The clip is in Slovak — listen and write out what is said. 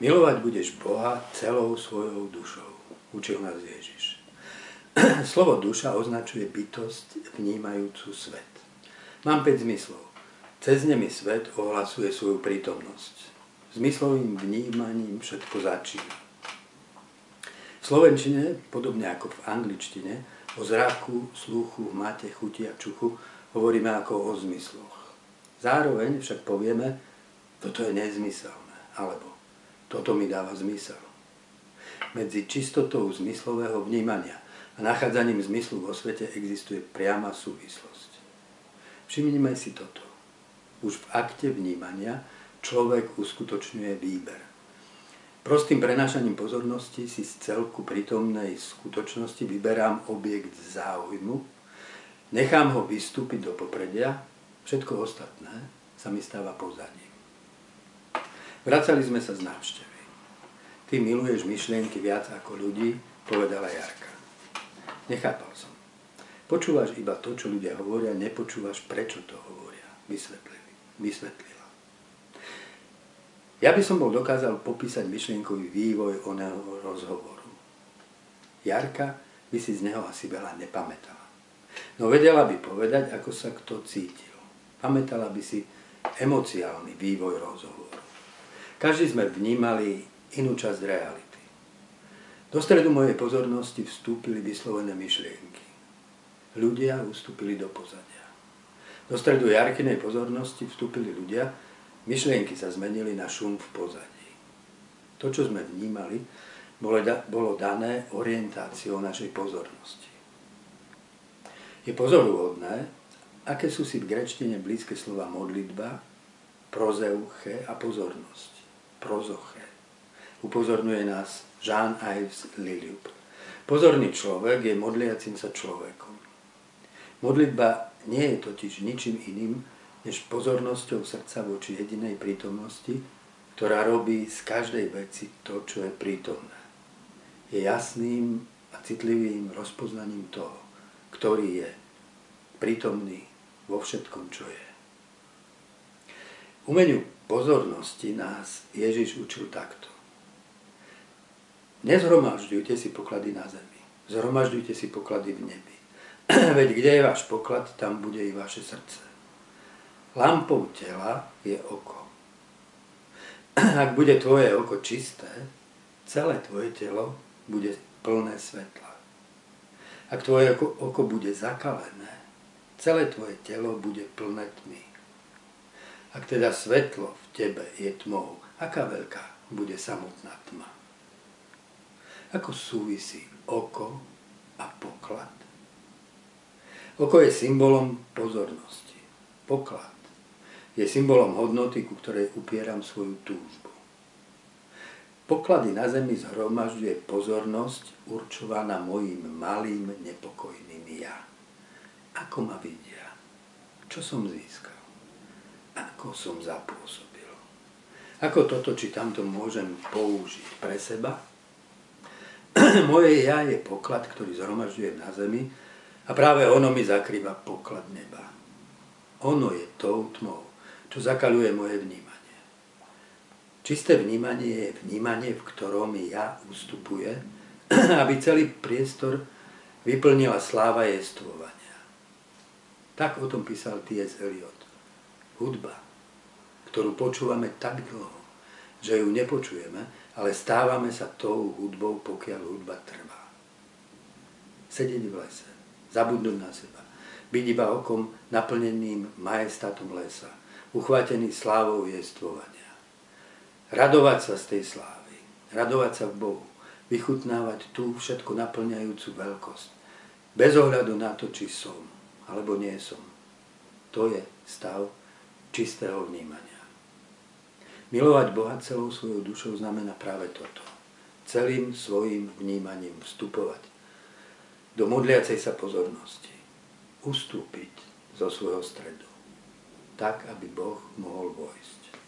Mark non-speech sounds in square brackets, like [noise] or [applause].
Milovať budeš Boha celou svojou dušou, učil nás Ježiš. [clears throat] Slovo duša označuje bytosť vnímajúcu svet. Mám 5 zmyslov. Cez nemi svet ohlasuje svoju prítomnosť. Zmyslovým vnímaním všetko začína. V slovenčine, podobne ako v angličtine, o zraku, sluchu, mate, chuti a čuchu hovoríme ako o zmysloch. Zároveň však povieme, toto je nezmyselné, alebo toto mi dáva zmysel. Medzi čistotou zmyslového vnímania a nachádzaním zmyslu vo svete existuje priama súvislosť. Všimnime si toto. Už v akte vnímania človek uskutočňuje výber. Prostým prenášaním pozornosti si z celku prítomnej skutočnosti vyberám objekt záujmu, nechám ho vystúpiť do popredia, všetko ostatné sa mi stáva pozadím. Vracali sme sa z návštevy. Ty miluješ myšlienky viac ako ľudí, povedala Jarka. Nechápal som. Počúvaš iba to, čo ľudia hovoria, nepočúvaš, prečo to hovoria. Vysvetlili. Vysvetlila. Ja by som bol dokázal popísať myšlienkový vývoj oného rozhovoru. Jarka by si z neho asi veľa nepamätala. No vedela by povedať, ako sa kto cítil. Pamätala by si emociálny vývoj rozhovoru. Každý sme vnímali inú časť reality. Do stredu mojej pozornosti vstúpili vyslovené myšlienky. Ľudia ustúpili do pozadia. Do stredu Jarkinej pozornosti vstúpili ľudia, Myšlienky sa zmenili na šum v pozadí. To, čo sme vnímali, bolo dané orientáciou našej pozornosti. Je pozoruhodné, aké sú si v grečtine blízke slova modlitba, prozeuche a pozornosť. Prozoche. Upozorňuje nás Jean-Yves Liliup. Pozorný človek je modliacim sa človekom. Modlitba nie je totiž ničím iným, než pozornosťou srdca voči jedinej prítomnosti, ktorá robí z každej veci to, čo je prítomné. Je jasným a citlivým rozpoznaním toho, ktorý je prítomný vo všetkom, čo je. Umeniu pozornosti nás Ježiš učil takto. Nezhromažďujte si poklady na zemi. Zhromažďujte si poklady v nebi. [clears throat] Veď kde je váš poklad, tam bude i vaše srdce. Lampou tela je oko. [clears throat] Ak bude tvoje oko čisté, celé tvoje telo bude plné svetla. Ak tvoje oko, bude zakalené, celé tvoje telo bude plné tmy. Ak teda svetlo v tebe je tmou, aká veľká bude samotná tma? Ako súvisí oko a poklad? Oko je symbolom pozornosti. Poklad je symbolom hodnoty, ku ktorej upieram svoju túžbu. Poklady na zemi zhromažďuje pozornosť určovaná mojim malým nepokojným ja. Ako ma vidia? Čo som získal? Ako som zapôsobil? Ako toto či tamto môžem použiť pre seba? [clears throat] Moje ja je poklad, ktorý zhromažďujem na zemi a práve ono mi zakrýva poklad neba. Ono je tou tmou, čo zakaluje moje vnímanie. Čisté vnímanie je vnímanie, v ktorom ja ustupuje, [clears throat] aby celý priestor vyplnila sláva jestvovania. Tak o tom písal T.S. Eliot. Hudba, ktorú počúvame tak dlho, že ju nepočujeme, ale stávame sa tou hudbou, pokiaľ hudba trvá. Sedieť v lese, zabudnúť na seba, byť iba okom naplneným majestátom lesa, uchvátený slávou jestvovania. Radovať sa z tej slávy, radovať sa v Bohu, vychutnávať tú všetko naplňajúcu veľkosť, bez ohľadu na to, či som alebo nie som. To je stav čistého vnímania. Milovať Boha celou svojou dušou znamená práve toto. Celým svojim vnímaním vstupovať do modliacej sa pozornosti. Ustúpiť zo svojho stredu tak, aby Boh mohol vojsť.